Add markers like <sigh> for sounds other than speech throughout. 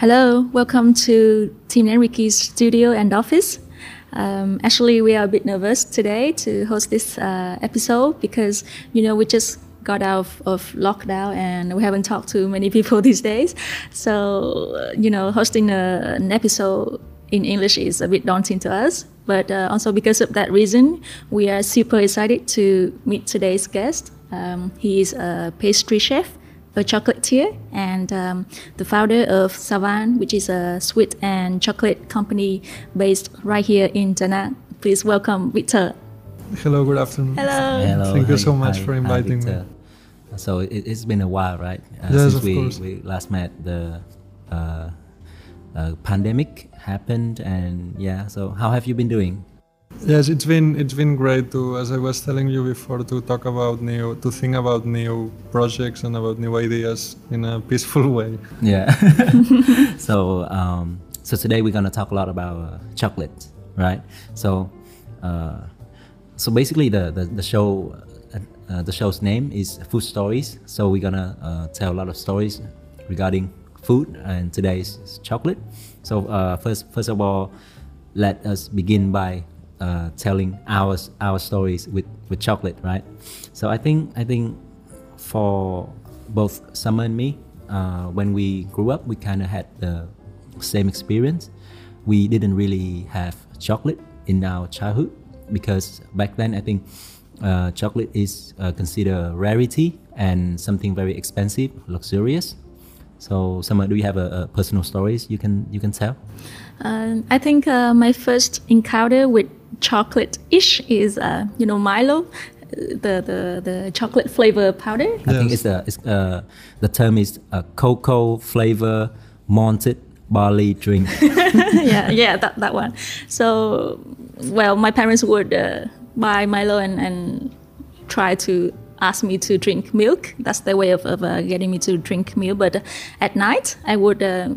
Hello, welcome to Team Enrique's studio and office. Um, actually, we are a bit nervous today to host this uh, episode because you know we just got out of, of, lockdown and we haven't talked to many people <laughs> these days. So uh, you know, hosting a, an episode in English is a bit daunting to us. But uh, also because of that reason, we are super excited to meet today's guest. Um, he is a pastry chef a chocolatier and um, the founder of Savall, which is a sweet and chocolate company based right here in Da Nang. Please welcome Victor. Hello, good afternoon. Hello. Hello. Thank you so much hi, for inviting hi, me. So it, has been a while, right? Uh, Yes, since of we, course. we last met, the uh, uh, pandemic happened, and yeah. So how have you been doing? Yes, it's been it's been great to, as I was telling you before, to talk about new, to think about new projects and about new ideas in a peaceful <laughs> way. Yeah. <laughs> <laughs> so um, so today we're gonna talk a lot about uh, chocolate, right? So uh, so basically the the, the show. Uh, uh, the show's name is Food Stories, so we're gonna uh, tell a lot of stories regarding food, and today is chocolate. So uh, first, first of all, let us begin by uh, telling our our stories with, with chocolate, right? So I think I think for both Summer and me, uh, when we grew up, we kind of had the same experience. We didn't really have chocolate in our childhood because back then I think uh, chocolate is uh, considered a rarity and something very expensive, luxurious. So, Summer, do you have a, a personal stories you can you can tell? Um, I think uh, my first encounter with chocolate-ish is, uh, you know, Milo, the, the, the chocolate flavor powder. I think it's the it's, uh, the term is a cocoa flavor malted barley drink. <laughs> yeah, yeah, that, that one. So, well, my parents would uh, buy Milo and, and try to ask me to drink milk. That's their way of, of uh, getting me to drink milk. But at night, I would uh,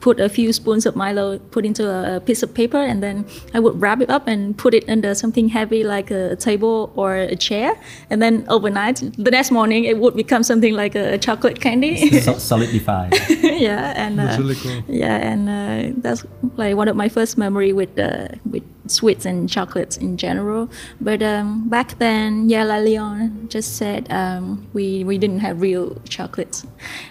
put a few spoons of Milo, put into a, a piece of paper, and then I would wrap it up and put it under something heavy like a, table or a chair. And then overnight, the next morning, it would become something like a, a chocolate candy. <laughs> so, solidified. <laughs> yeah, and That's uh, really cool. yeah, and uh, that's like one of my first memory with uh, with sweets and chocolates in general. But um, back then, yeah, La Leon just said um, we we didn't have real chocolates,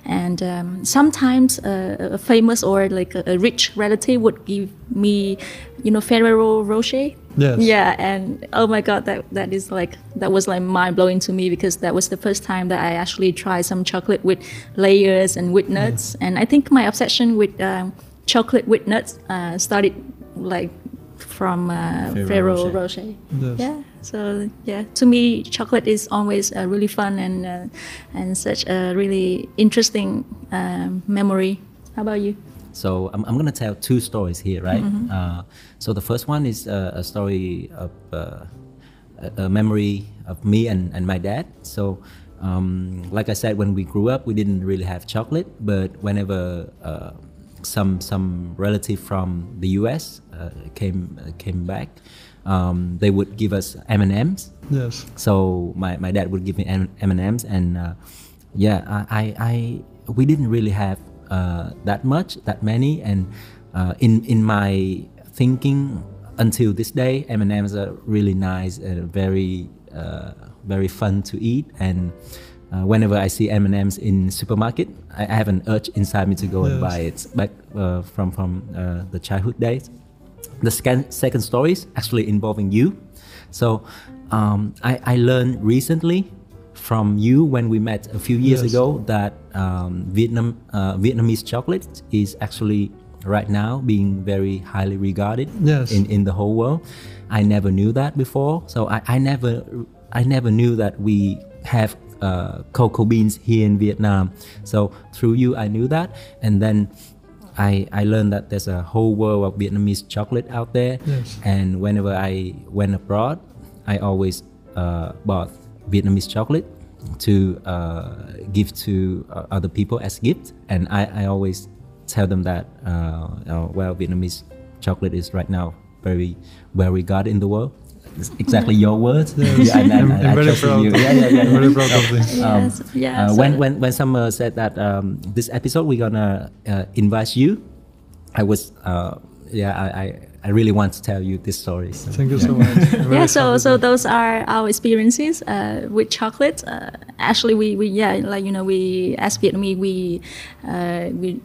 and um, sometimes uh, a famous or like a, a rich relative would give me, you know, Ferrero Rocher. Yes. Yeah, and oh my god, that that is like that was like mind blowing to me because that was the first time that I actually tried some chocolate with layers and with nuts, and I think my obsession with um, chocolate with nuts uh, started like from uh, Ferrero Ferrero Rocher. Rocher. Yes. Yeah. So yeah, to me, chocolate is always uh, really fun and uh, and such a really interesting um, memory. How about you? So I'm, I'm gonna tell two stories here, right? Uh, so the first one is uh, a story of uh, a, a memory of me and, and my dad. So um, like I said, when we grew up, we didn't really have chocolate, but whenever uh, some some relative from the U.S. Uh, came uh, came back, um, they would give us M and M's. Yes. So my, my dad would give me M and M's, and uh, yeah, I, I I we didn't really have uh, that much, that many, and uh, in in my thinking until this day, M and M's are really nice and very uh, very fun to eat, and uh, whenever I see M and M's in supermarket, I, I have an urge inside me to go and buy it back uh, from from uh, the childhood days. The second, story is actually involving you. So um, I, I learned recently from you when we met a few years Yes. ago that um, Vietnam uh, Vietnamese chocolate is actually right now being very highly regarded Yes. in, in the whole world. I never knew that before. So I, I never I never knew that we have uh, cocoa beans here in Vietnam. So through you I knew that and then I, I learned that there's a whole world of Vietnamese chocolate out there. Yes. And whenever I went abroad, I always uh, bought Vietnamese chocolate to uh, give to uh, other people as gift. And I, I always tell them that, uh, uh, well, Vietnamese chocolate is right now very well regarded in the world. It's exactly your words. <laughs> Yeah, and- and I'm, I I'm very proud. you. Yeah, yeah, yeah, <laughs> I'm very proud of this. Yes, yeah. Uh, when when when Summer said that um, this episode we're gonna uh, invite you, I was uh, yeah I, I I really want to tell you this story. So. Thank you so much. <laughs> Yeah so so those are our experiences uh, with chocolate uh, actually we, we yeah like you know we as vietnamese we uh, we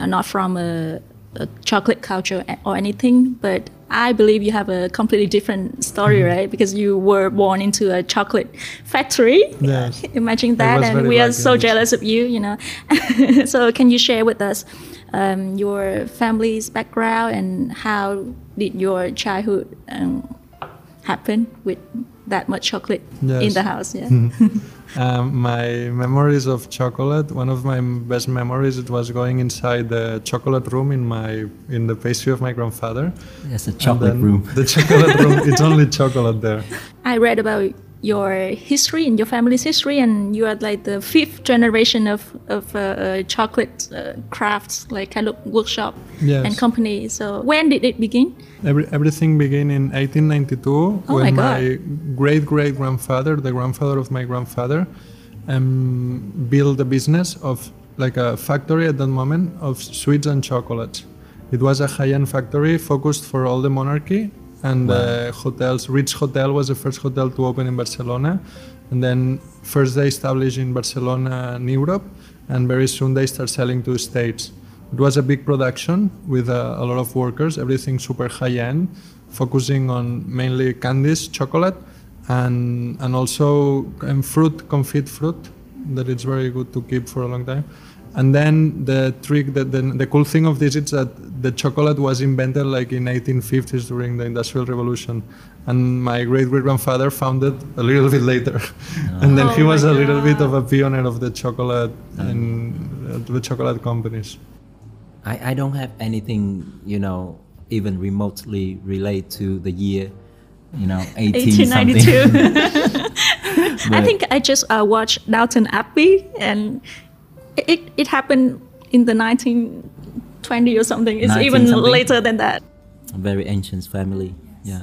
are not from a, a chocolate culture or anything but i believe you have a completely different story Mm-hmm. right? Because you were born into a chocolate factory. Yes. <laughs> imagine that and we are so jealous of you you know. <laughs> So can you share with us um, your family's background and how did your childhood um, happen with that much chocolate in the house? Yeah <laughs> Um, my memories of chocolate. One of my best memories it was going inside the chocolate room in my in the pastry of my grandfather. Yes, a And chocolate room. The chocolate room. It's only chocolate there. <laughs> i read about your history and your family's history and you are like the fifth generation of, of uh, uh, chocolate uh, crafts like kind of workshop Yes. and company so when did it begin Every, everything began in 1892 Oh my when God. great great grandfather, the grandfather of my grandfather, um, built a business of like a factory at that moment of sweets and chocolates. It was a high-end factory focused for all the monarchy and the hotels. Ritz Hotel was the first hotel to open in Barcelona, and then first they established in Barcelona and Europe, and very soon they start selling to states. It was a big production with a, a lot of workers, everything super high end, focusing on mainly candies, chocolate, and and also um, fruit, confit fruit, that it's very good to keep for a long time. And then the trick, that the, the cool thing of this is that the chocolate was invented like in 1850s during the Industrial Revolution, and my great great grandfather found it a little bit later, <laughs> and then he Oh was a little bit of a pioneer of the chocolate and uh, the chocolate companies. I, I don't have anything, you know, even remotely relate to the year, you know, 18 something. 1892 <laughs> <laughs> I think I just uh, watched Downton Abbey, and it it happened in the 1920 or something. It's even something. later than that. A very ancient family. Yeah.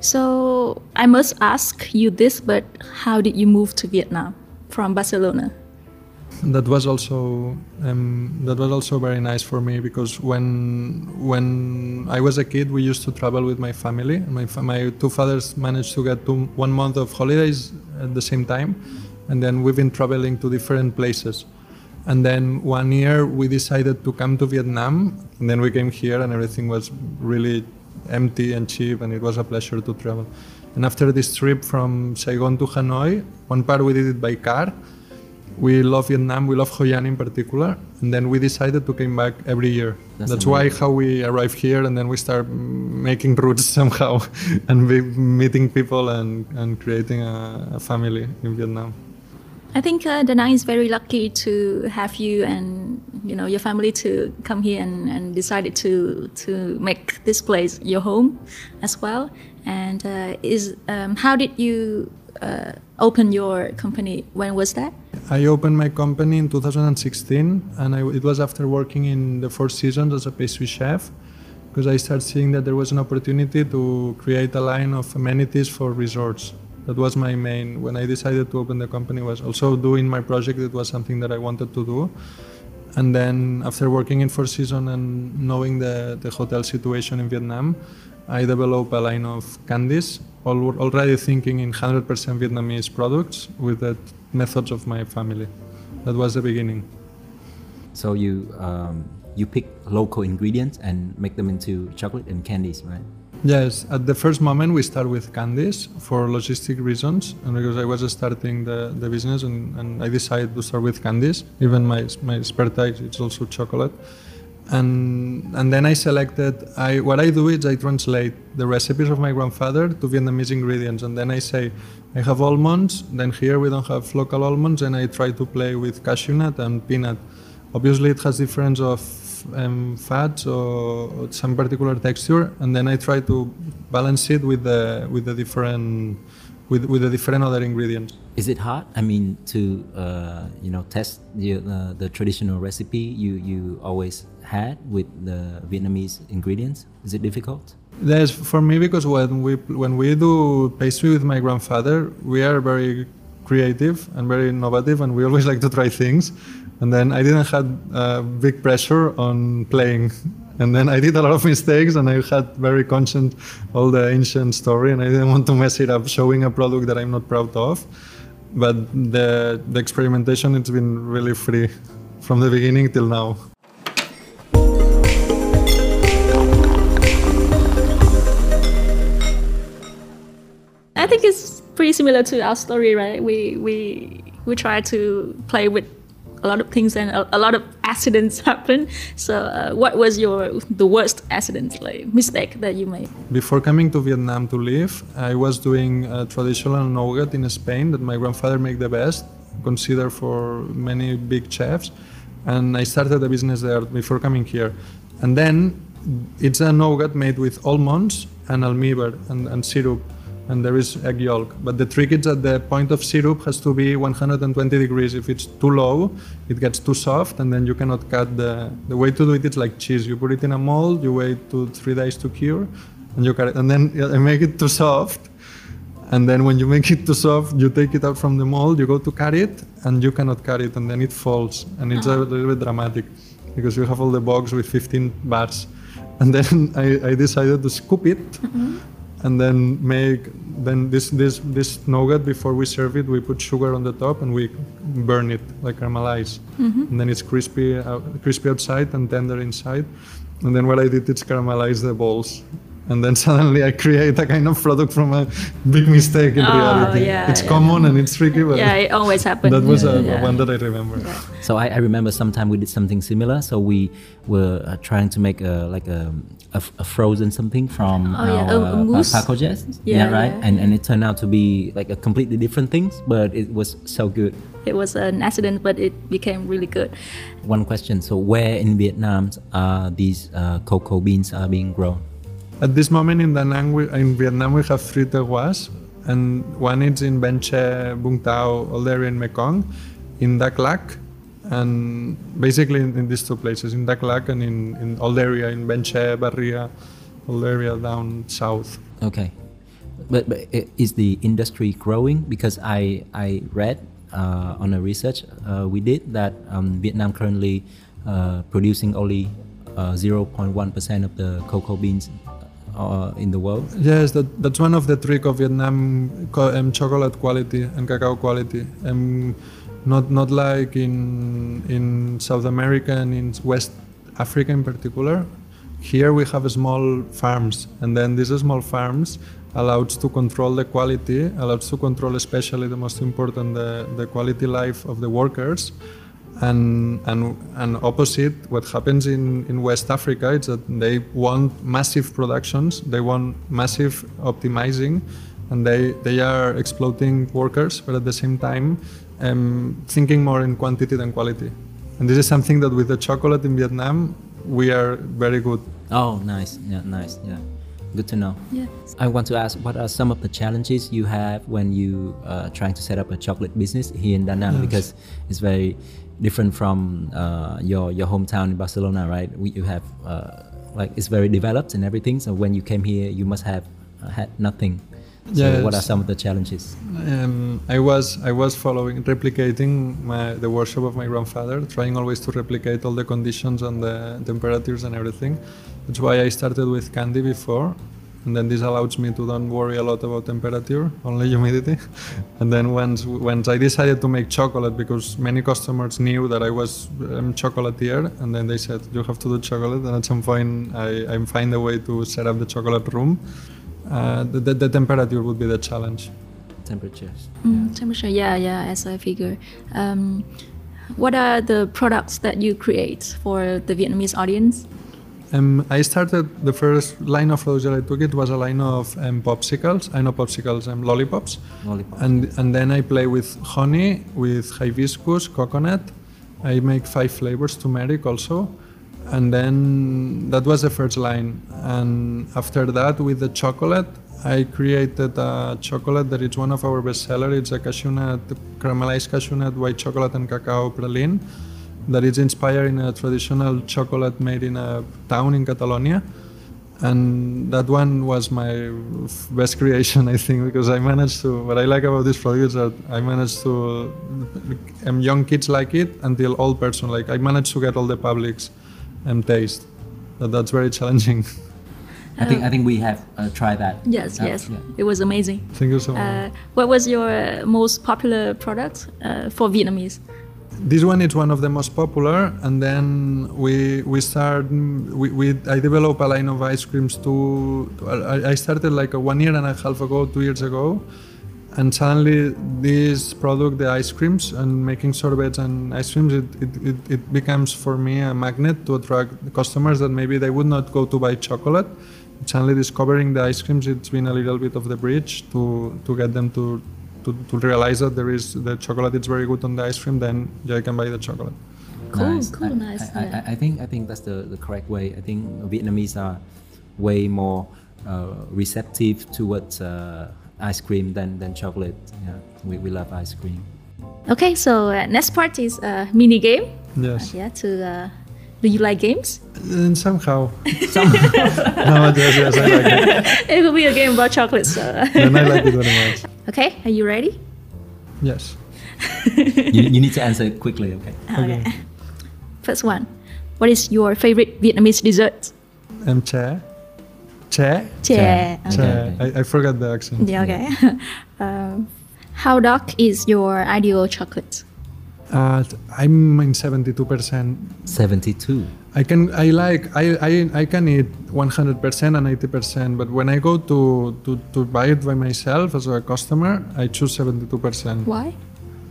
So I must ask you this, but how did you move to Vietnam from Barcelona? that was also um, that was also very nice for me because when when I was a kid, we used to travel with my family. My fa- my two fathers managed to get two, one month of holidays at the same time, and then we've been traveling to different places. And then one year we decided to come to Vietnam, and then we came here, and everything was really empty and cheap, and it was a pleasure to travel. And after this trip from Saigon to Hanoi, one part we did it by car, we love Vietnam, we love Hoi An in particular, and then we decided to come back every year. That's That's, why how we arrive here, and then we start making routes <laughs> somehow, and meeting people and, and creating a, a family in Vietnam. I think uh, Da Nang is very lucky to have you and you know your family to come here and, and decided to to make this place your home as well. And uh, is um, how did you uh, open your company? When was that? I opened my company in 2016, and I, it was after working in the Four Seasons as a pastry chef, because I started seeing that there was an opportunity to create a line of amenities for resorts. That was my main. When I decided to open the company, was also doing my project. It was something that I wanted to do, and then after working in Four Seasons and knowing the, the hotel situation in Vietnam, I developed a line of candies, al- already thinking in 100% Vietnamese products with the methods of my family. That was the beginning. So you um, you pick local ingredients and make them into chocolate and candies, right? Yes, at the first moment we start with candies for logistic reasons, and because I was starting the, the business, and, and I decided to start with candies. Even my my expertise is also chocolate, and and then I selected. I what I do is I translate the recipes of my grandfather to Vietnamese ingredients, and then I say, I have almonds. Then here we don't have local almonds, and I try to play with cashew nut and peanut. Obviously, it has difference of um, fats or, or some particular texture, and then I try to balance it with the with the different with, with the different other ingredients. Is it hard? I mean, to uh, you know test the uh, the traditional recipe you you always had with the Vietnamese ingredients. Is it difficult? Yes, for me because when we when we do pastry with my grandfather, we are very creative and very innovative, and we always like to try things. And then I didn't have uh, big pressure on playing, and then I did a lot of mistakes, and I had very conscious all the ancient story, and I didn't want to mess it up showing a product that I'm not proud of. But the the experimentation it's been really free from the beginning till now. I think it's pretty similar to our story, right? We we we try to play with a lot of things and a, a lot of accidents <laughs> happen. So, uh, what was your the worst accident, like mistake that you made? Before coming to Vietnam to live, I was doing traditional nougat in Spain that my grandfather made the best, considered for many big chefs, and I started a business there before coming here. And then it's a nougat made with almonds and almíbar and, and syrup and there is egg yolk. But the trick is that the point of syrup has to be 120 degrees. If it's too low, it gets too soft, and then you cannot cut the. The way to do it is like cheese. You put it in a mold, you wait two three days to cure, and you cut it. And then <laughs> I make it too soft, and then when you make it too soft, you take it out from the mold, you go to cut it, and you cannot cut it, and then it falls, and it's a uh-huh. little bit dramatic because you have all the box with 15 bars. And then <laughs> I, I decided to scoop it mm-hmm. And then make then this this this nougat before we serve it we put sugar on the top and we burn it like caramelize. Mm-hmm. And then it's crispy out, crispy outside and tender inside. And then what i did is caramelize the balls and then suddenly i create a kind of product from a big mistake in Oh, reality yeah, it's yeah. common and it's tricky but Yeah, it always <laughs> happens. that was a, Yeah. one that i remember So I, I remember sometime we did something similar. So we were uh, trying to make a like a, a, a frozen something from Oh, a- our a uh. Pacojet. Yeah, right. yeah. And and it turned out to be like a completely different things, but it was so good. It was an accident, but it became really good. One question: So where in Vietnam are these uh, cocoa beans are being grown? At this moment in we, in Vietnam, we have three terroirs, and one is in Ben Tre, Vung Tau, all area in Mekong, in Dak Lak, and basically in, in these two places, in Dak Lak and in, in all area in Ben Tre, Ba Ria, all area down south. Okay, but, but is the industry growing? Because I I read uh, on a research uh, we did that um, Vietnam currently uh, producing only uh, 0.1 percent of the cocoa beans uh, in the world. Yes, that, that's one of the trick of Vietnam um, chocolate quality and cacao quality. Um, not not like in in South America and in West Africa in particular. Here we have small farms, and then these small farms allows to control the quality, allows to control especially the most important the, the quality life of the workers and and and opposite what happens in in west africa is that they want massive productions they want massive optimizing and they they are exploiting workers but at the same time um, thinking more in quantity than quality and this is something that with the chocolate in vietnam we are very good Oh, nice. Yeah, nice. Yeah, good to know. Yeah. I want to ask, what are some of the challenges you have when you are trying to set up a chocolate business here in Da Nang? Because it's very different from uh, your your hometown in Barcelona, right? We, you have uh, like it's very developed and everything. So when you came here, you must have uh, had nothing. So what are some of the challenges? Um, I was I was following replicating my, the workshop of my grandfather, trying always to replicate all the conditions and the temperatures and everything. That's why I started with candy before, and then this allows me to don't worry a lot about temperature, only humidity. and then once once I decided to make chocolate, because many customers knew that I was um, chocolatier, and then they said you have to do chocolate. And at some point, I, I find a way to set up the chocolate room. Uh, the, the, the temperature would be the challenge. Temperatures. Mm, temperature, yeah, yeah, as I figure. Um, what are the products that you create for the Vietnamese audience? Um, I started the first line of products that I took. It was a line of um, popsicles. I know popsicles, um, lollipops, Lollipop. and and then I play with honey, with hibiscus, coconut. I make five flavors, turmeric also, and then that was the first line. And after that, with the chocolate, I created a chocolate that is one of our best sellers. It's a cashew nut, caramelized cashew nut, white chocolate, and cacao praline that is inspired in a traditional chocolate made in a town in Catalonia. and that one was my best creation, I think, because I managed to. What I like about this product is that I managed to. Um, young kids like it until old person like. I managed to get all the publics um, taste. That, that's very challenging. <laughs> I think I think we have uh, tried that. Yes, Uh, yes, yeah. it was amazing. Thank you so much. Uh, what was your uh, most popular product uh, for Vietnamese? This one is one of the most popular and then we we start we, we i develop a line of ice creams too I, I started like a one year and a half ago two years ago and suddenly this product the ice creams and making sorbets and ice creams it, it, it, it becomes for me a magnet to attract customers that maybe they would not go to buy chocolate. Suddenly discovering the ice creams it's been a little bit of the bridge to to get them to to, to realize that there is the chocolate is very good on the ice cream then yeah, i can buy the chocolate Cool, nice. cool, I, nice, I, yeah. I, I think I think that's the, the correct way. I think Vietnamese are way more uh, receptive towards uh, ice cream than, than chocolate. Yeah, we, we love ice cream. Okay, so uh, next part is a mini game. yes Yeah, to uh, do you like games? and somehow <laughs> no yes yes i like it <laughs> it will be a game about chocolate. So. then i like it very much <laughs> okay, are you ready? yes you, you need to answer quickly, okay? Okay. First one. What is your favorite Vietnamese dessert? um, che che Chè. Okay. che I, I forgot the accent Yeah, okay. um, how dark is your ideal chocolate? Uh, i'm in 72% 72. I can I like I, I, I can eat 100% and 80% but when I go to, to, to buy it by myself as a customer I choose 72% Why?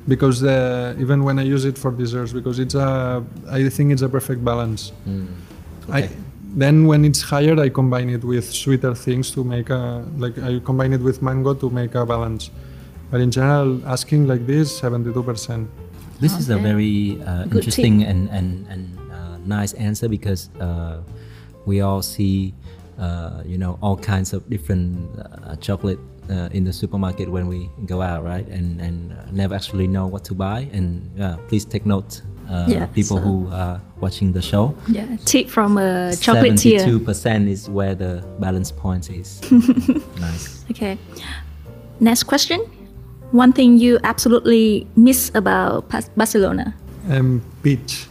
because the, even when I use it for desserts because it's a I think it's a perfect balance I, Okay. then when it's higher I combine it with sweeter things to make a like I combine it with mango to make a balance but in general asking like this 72% This is a very uh, interesting and, and, and uh, nice answer because uh, we all see, uh, you know, all kinds of different uh, chocolate uh, in the supermarket when we go out, right? And, and uh, never actually know what to buy. And uh, please take note, uh, Yeah, people so- who are watching the show. Yeah, tip from a chocolatier. 72% is where the balance point is. <laughs> nice. Okay. Next question. One thing you absolutely miss about Pas- Barcelona? um, peach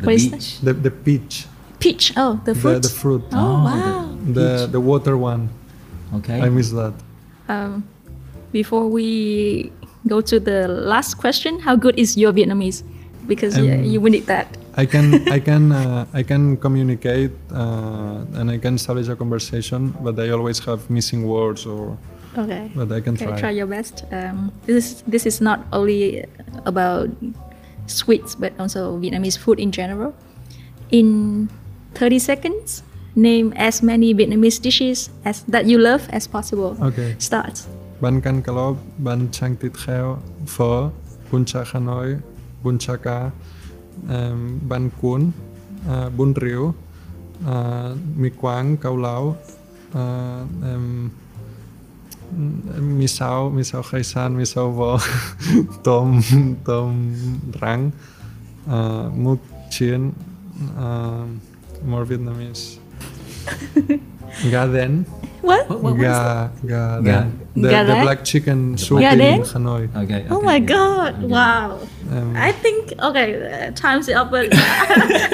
The What is beach. the, the peach Peach. Oh, the the, fruit. the fruit Oh, Oh, wow. the, the water one Okay. I miss that Um, before we go to the last question, how good is your Vietnamese? Because yeah, Um, you will need that. I can <laughs> I can uh, I can communicate uh, and I can establish a conversation, but I always have missing words or Okay. but I can Okay, try. try your best. Um, this is this is not only about sweets, but also Vietnamese food in general. In 30 seconds, name as many Vietnamese dishes as that you love as possible. Okay. Start. Ban can calob, ban chang tit kheo, pho, bun cha Hanoi, bun cha ca, um, ban cuốn, uh, bún riêu, uh, mì quáng, cao lao, uh, um, mì sao, mì sao khai san, mì sao vo, <laughs> tôm, tôm rang, uh, múc chiên, uh, more Vietnamese. <laughs> Gà đen, What? What- what- what is gà, gà Gà. đen. The, Gà the đen? black chicken soup Gà in đen? Hanoi. Okay. Oh okay, my yeah. god! Okay. Wow. Um, I think okay. Uh, time's up, but <laughs>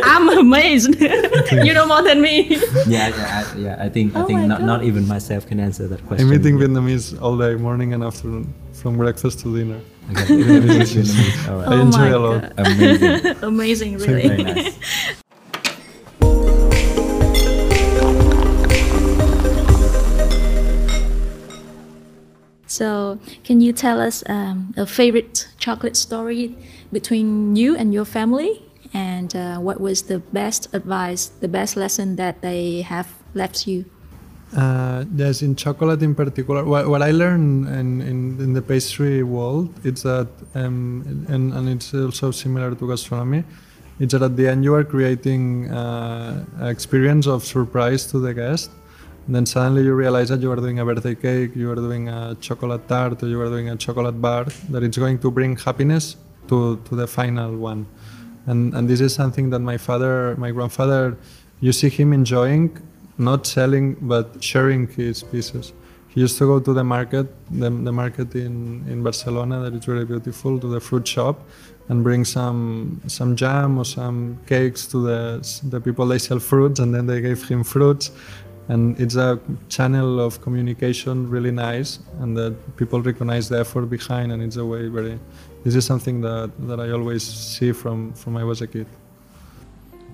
I'm amazed. <laughs> you know more than me. Yeah, yeah, I, yeah. I think I Oh think my not, not even myself can answer that question. I'm eating Vietnamese all day, morning and afternoon, from breakfast to dinner. Okay, Vietnamese, <laughs> Vietnamese. All I right. Oh enjoy my a lot. God. Amazing. Amazing, really. Very nice. So, can you tell us um, a favorite chocolate story between you and your family? And uh, what was the best advice, the best lesson that they have left you? Uh, yes, in chocolate in particular, what, what I learned in, in, in the pastry world is that, um, and, and it's also similar to gastronomy, it's that at the end you are creating uh, experience of surprise to the guest. Then suddenly you realize that you are doing a birthday cake, you are doing a chocolate tart, or you are doing a chocolate bar, that it's going to bring happiness to, to the final one. And, and this is something that my father, my grandfather, you see him enjoying not selling but sharing his pieces. He used to go to the market, the, the market in, in Barcelona that is very beautiful, to the fruit shop, and bring some some jam or some cakes to the the people they sell fruits, and then they gave him fruits, and it's a channel of communication really nice, and that people recognize the effort behind, and it's a way very. This is something that, that I always see from from I was a kid.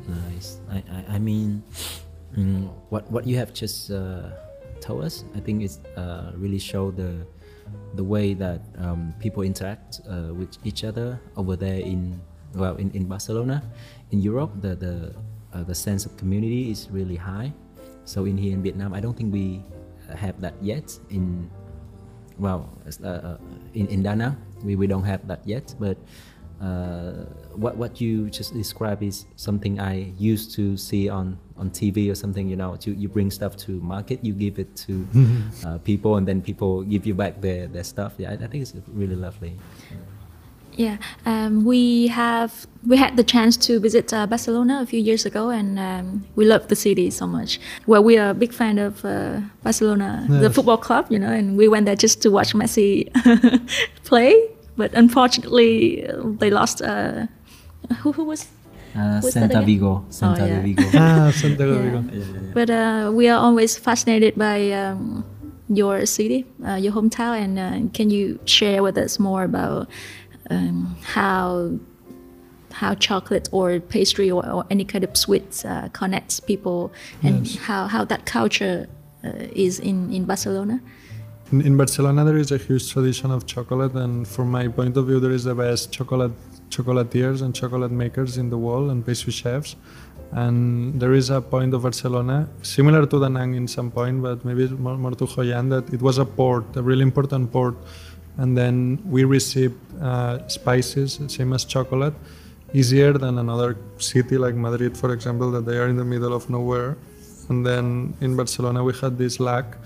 Nice. I, I, I mean, mm, what what you have just uh, told us, I think it's uh, really show the the way that um, people interact uh, with each other over there in well in, in Barcelona, in Europe. The the uh, the sense of community is really high. So in here in Vietnam, I don't think we have that yet. In well, uh, uh, in in Da Nang, we, we don't have that yet, but uh, what what you just described is something I used to see on on TV or something. You know, you, you bring stuff to market, you give it to uh, people, and then people give you back their, their stuff. Yeah, I, I think it's really lovely. Yeah, um, we have we had the chance to visit uh, Barcelona a few years ago, and um, we love the city so much. Well, we are a big fan of uh, Barcelona, the football club, you know, and we went there just to watch Messi <laughs> play. But unfortunately, uh, they lost. Uh, who who was? Uh, Santa again? Vigo, Santa yeah. Vigo. <laughs> ah, Santiago Yeah. Vigo. But uh, we are always fascinated by um, your city, uh, your hometown, and uh, can you share with us more about um, how how chocolate or pastry or, or any kind of sweets uh, connects people, and Yes. how, how that culture uh, is in, in Barcelona? In, in Barcelona, there is a huge tradition of chocolate, and from my point of view, there is the best chocolate chocolatiers and chocolate makers in the world and pastry chefs. And there is a point of Barcelona similar to Da Nang in some point, but maybe more, more to Hoi An, that it was a port, a really important port. And then we received uh, spices, same as chocolate, easier than another city like Madrid, for example, that they are in the middle of nowhere. And then in Barcelona, we had this lack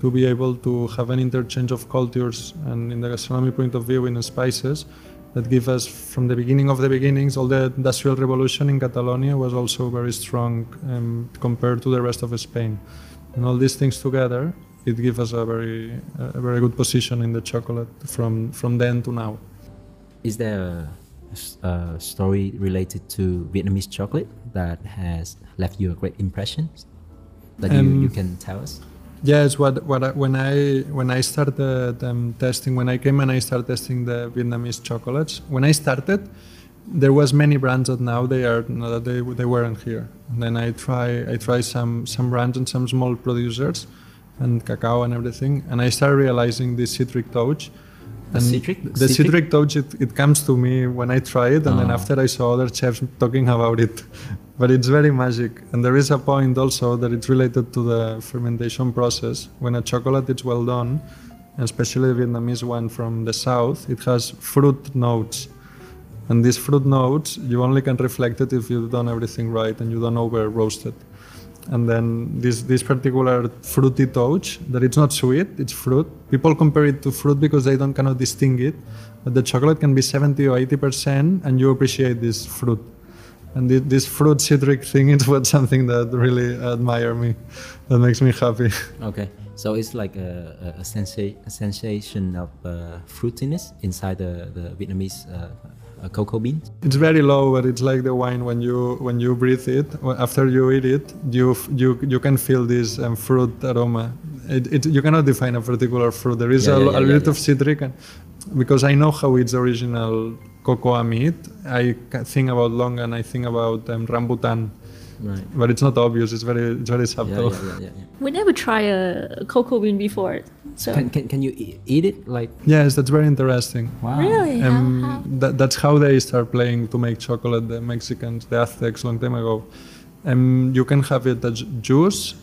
to be able to have an interchange of cultures and in the gastronomy point of view in spices that give us from the beginning of the beginnings all the industrial revolution in catalonia was also very strong um, compared to the rest of spain and all these things together it gives us a very a very good position in the chocolate from from then to now Is there a story related to Vietnamese chocolate that has left you a great impression that you, Um, you can tell us? Yes, what what I, when I when I started um, testing when I came and I started testing the Vietnamese chocolates. When I started, there was many brands that now they are they they weren't here. And then I try I try some some brands and some small producers, and cacao and everything. And I started realizing this citric touch. The And citric? the Citric? citric touch it, it comes to me when I try it, and then Ah. after I saw other chefs talking about it, <laughs> but it's very magic. And there is a point also that it's related to the fermentation process. When a chocolate is well done, especially the Vietnamese one from the south, it has fruit notes. And these fruit notes, you only can reflect it if you've done everything right and you don't over roast it. And then this this particular fruity touch that it's not sweet, it's fruit. People compare it to fruit because they don't cannot distinguish it. But the chocolate can be 70 or 80 percent, and you appreciate this fruit. And thi- this fruit citric thing is what something that really admire me, that makes me happy. <laughs> Okay, so it's like a, a, sensa- a sensation of uh, fruitiness inside the, the Vietnamese uh, cocoa beans. It's very low, but it's like the wine when you when you breathe it. After you eat it, you you you can feel this um, fruit aroma. It, it, you cannot define a particular fruit. There is Yeah, a, yeah, a yeah, little yeah, bit of citric, and because I know how it's original cocoa meat, I think about long and I think about um, rambutan, Right. but it's not obvious. It's very it's very subtle. yeah, yeah, yeah, yeah. We never try a cocoa bean before, so Can, can, can you eat it like? Yes, that's very interesting. Wow. really, how, Um, how? that, that's how they start playing to make chocolate. The Mexicans, the Aztecs, long time ago. Um, you can have it as juice,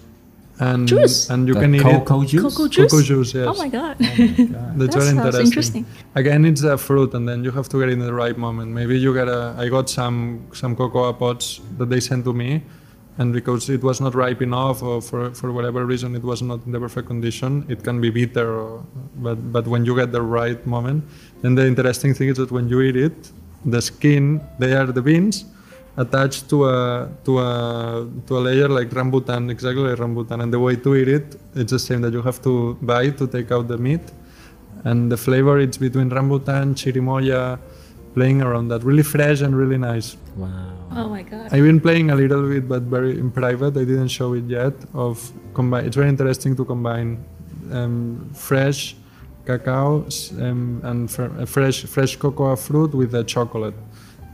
and Juice? and you The can eat cocoa it. juice? Cocoa juice? Cocoa juice, yes. Oh my god! Oh <laughs> That's That very interesting. interesting. Again, it's a fruit, and then you have to get it in the right moment. Maybe you get a. I got some some cocoa pods that they sent to me, and because it was not ripe enough, or for for whatever reason it was not in the perfect condition, it can be bitter. Or, but but when you get the right moment, then the interesting thing is that when you eat it, the skin they are the beans, attached to a to a to a layer like rambutan, exactly like rambutan. And the way to eat it, it's the same that you have to bite to take out the meat, and the flavor it's between rambutan, chirimoya, playing around that. Really fresh and really nice. Wow. Oh my god. I've been playing a little bit, but very in private. I didn't show it yet. Of combine, it's very interesting to combine um, fresh cacao um, and fr- fresh fresh cocoa fruit with the chocolate,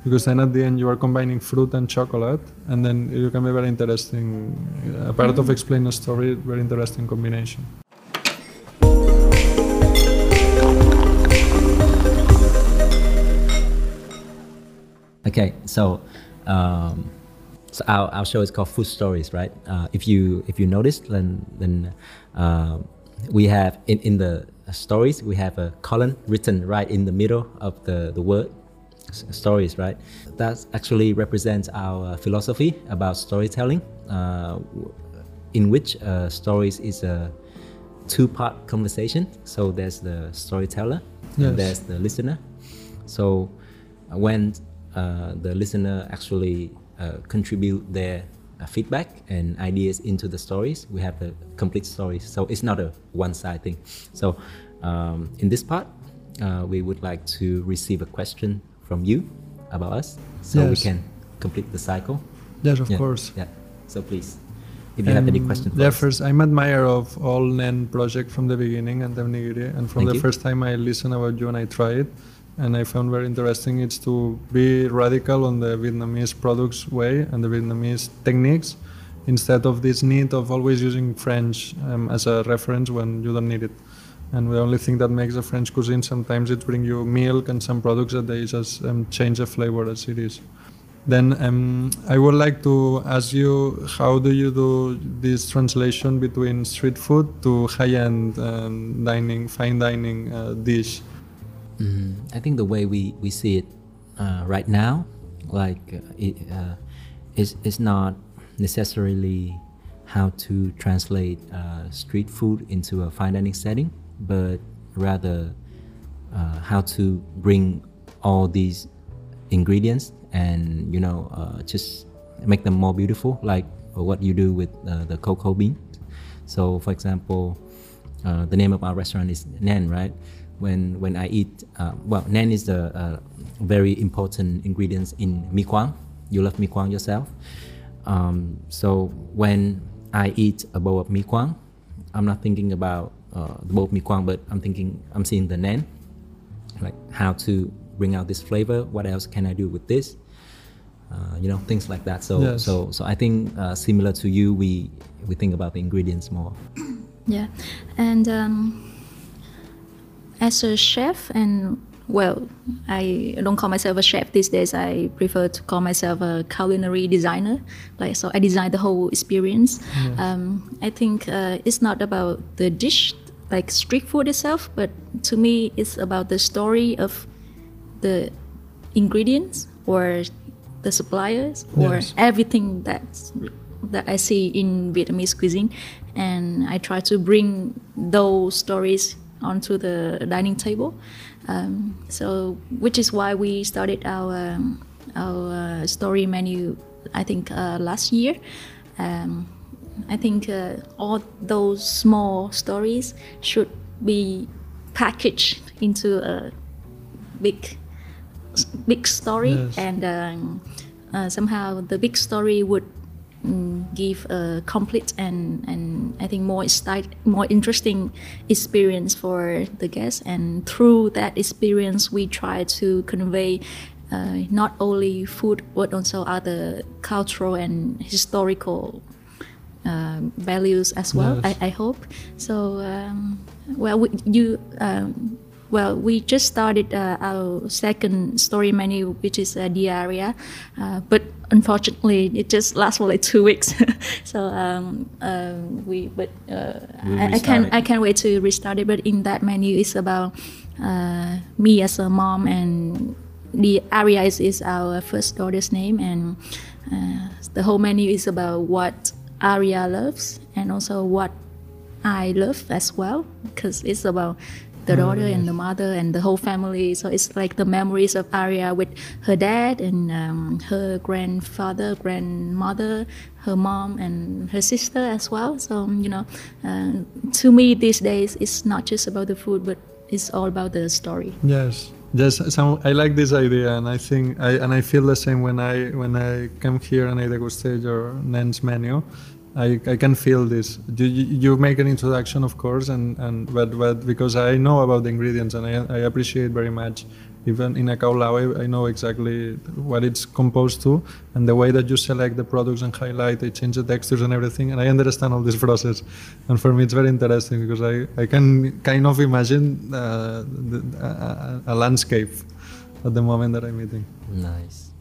because then at the end you are combining fruit and chocolate, and then it can be very interesting. A part of explain a story, very interesting combination. Okay, so um, so our, our show is called Food Stories, right? Uh, if you if you notice, then then uh, we have in, in the stories we have a column written right in the middle of the the word stories, right? That actually represents our philosophy about storytelling, uh, in which uh, stories is a two-part conversation. So there's the storyteller Yes. and there's the listener. So when uh, the listener actually uh, contribute their uh, feedback and ideas into the stories, we have the complete stories. So it's not a one-side thing. So um, in this part, uh, we would like to receive a question from you about us, so we can complete the cycle. Yes, of Yeah, course. Yeah. So please, if you have any Um, questions. Yeah, first, I'm admirer of all NEN project from the beginning and Nigiri. And from Thank the you. first time I listened about you and I tried it, and I found very interesting it's to be radical on the Vietnamese products way and the Vietnamese techniques instead of this need of always using French um, as a reference when you don't need it. And the only thing that makes the French cuisine sometimes it bring you milk and some products that they just um, change the flavor as it is. Then um, I would like to ask you, how do you do this translation between street food to high-end um, dining, fine dining uh, dish? Mm, I think the way we, we see it uh, right now, like uh, it, uh, is is not necessarily how to translate uh, street food into a fine dining setting, but rather uh, how to bring all these ingredients and you know uh, just make them more beautiful, like what you do with uh, the cocoa bean. So, for example, uh, the name of our restaurant is Nen, right? When when I eat, uh, well, Nen is the uh, very important ingredients in mi quang. You love mi quang yourself, um, so when I eat a bowl of mi quang, I'm not thinking about uh, the bowl mi quang, but I'm thinking I'm seeing the Nen, like how to bring out this flavor. What else can I do with this? Uh, you know, things like that. So Yes. so so I think uh, similar to you, we we think about the ingredients more. Yeah, and um, as a chef, and well, I don't call myself a chef these days. I prefer to call myself a culinary designer. Like so, I design the whole experience. Um, I think uh, it's not about the dish, like street food itself, but to me, it's about the story of the ingredients or the suppliers or Yes. everything that's that I see in Vietnamese cuisine, and I try to bring those stories onto the dining table. Um, so, which is why we started our um, our uh, story menu. I think uh, last year. Um, I think uh, all those small stories should be packaged into a big big story Yes. and um, uh, somehow the big story would mm, give a complete and and I think more style, more interesting experience for the guests and through that experience we try to convey uh, not only food but also other cultural and historical um, values as well. Yes. I, I hope so. Um, well, we, you. Um, well, we just started uh, our second story menu, which is uh, Diaria, uh, but unfortunately, it just lasts for like two weeks. <laughs> so um, um, we, but uh, I, I can. I can't wait to restart it. But in that menu, it's about uh, me as a mom, and the Aria is, is our first daughter's name, and uh, the whole menu is about what Aria loves and also what I love as well, because it's about the daughter and the mother and the whole family. So it's like the memories of Aria with her dad and um, her grandfather, grandmother, her mom, and her sister as well. So you know, uh, to me these days, it's not just about the food, but it's all about the story. Yes. Yes, some, I like this idea, and I think I and I feel the same when I when I come here and I degustate your Nen's menu. I, I can feel this. You, you make an introduction, of course, and, and but, but because I know about the ingredients and I, I appreciate very much. Even in a cao lau, I, I know exactly what it's composed to, and the way that you select the products and highlight, they change the textures and everything, and I understand all this <laughs> process. And for me, it's very interesting because I, I can kind of imagine uh, the, a, a landscape at the moment that I'm eating. Nice.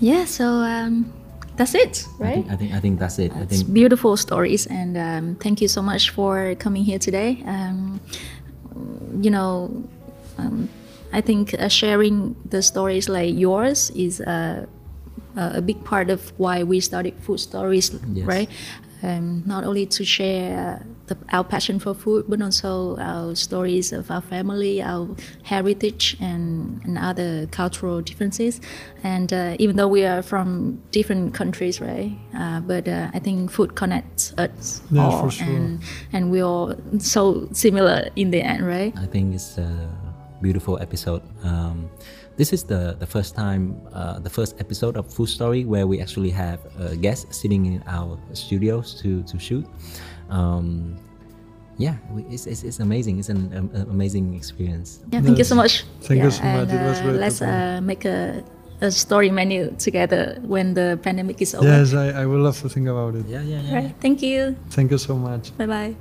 Yeah. So. Um, that's it, I right? think I think, I think that's it. I It's think beautiful stories, and um, thank you so much for coming here today. Um, you know, um, I think uh, sharing the stories like yours is uh, a big part of why we started Food Stories, Yes. right? Um, not only to share uh, the, our passion for food, but also our stories of our family, our heritage, and, and other cultural differences. And uh, even though we are from different countries, right? Uh, but uh, I think food connects us Yeah, all, for sure. and and we're all so similar in the end, right? I think it's a beautiful episode. Um, this is the, the first time, uh, the first episode of Food Story where we actually have a guest sitting in our studios to, to shoot. Um, yeah, we, it's, it's, it's amazing. It's an um, uh, amazing experience. Yeah, thank you so much. Thank you Yeah, so much. and, It was uh, great Let's uh, make a, a story menu together when the pandemic is over. Yes, I, I would love to think about it. Yeah, yeah, yeah. Right. Thank you. Thank you so much. Bye bye.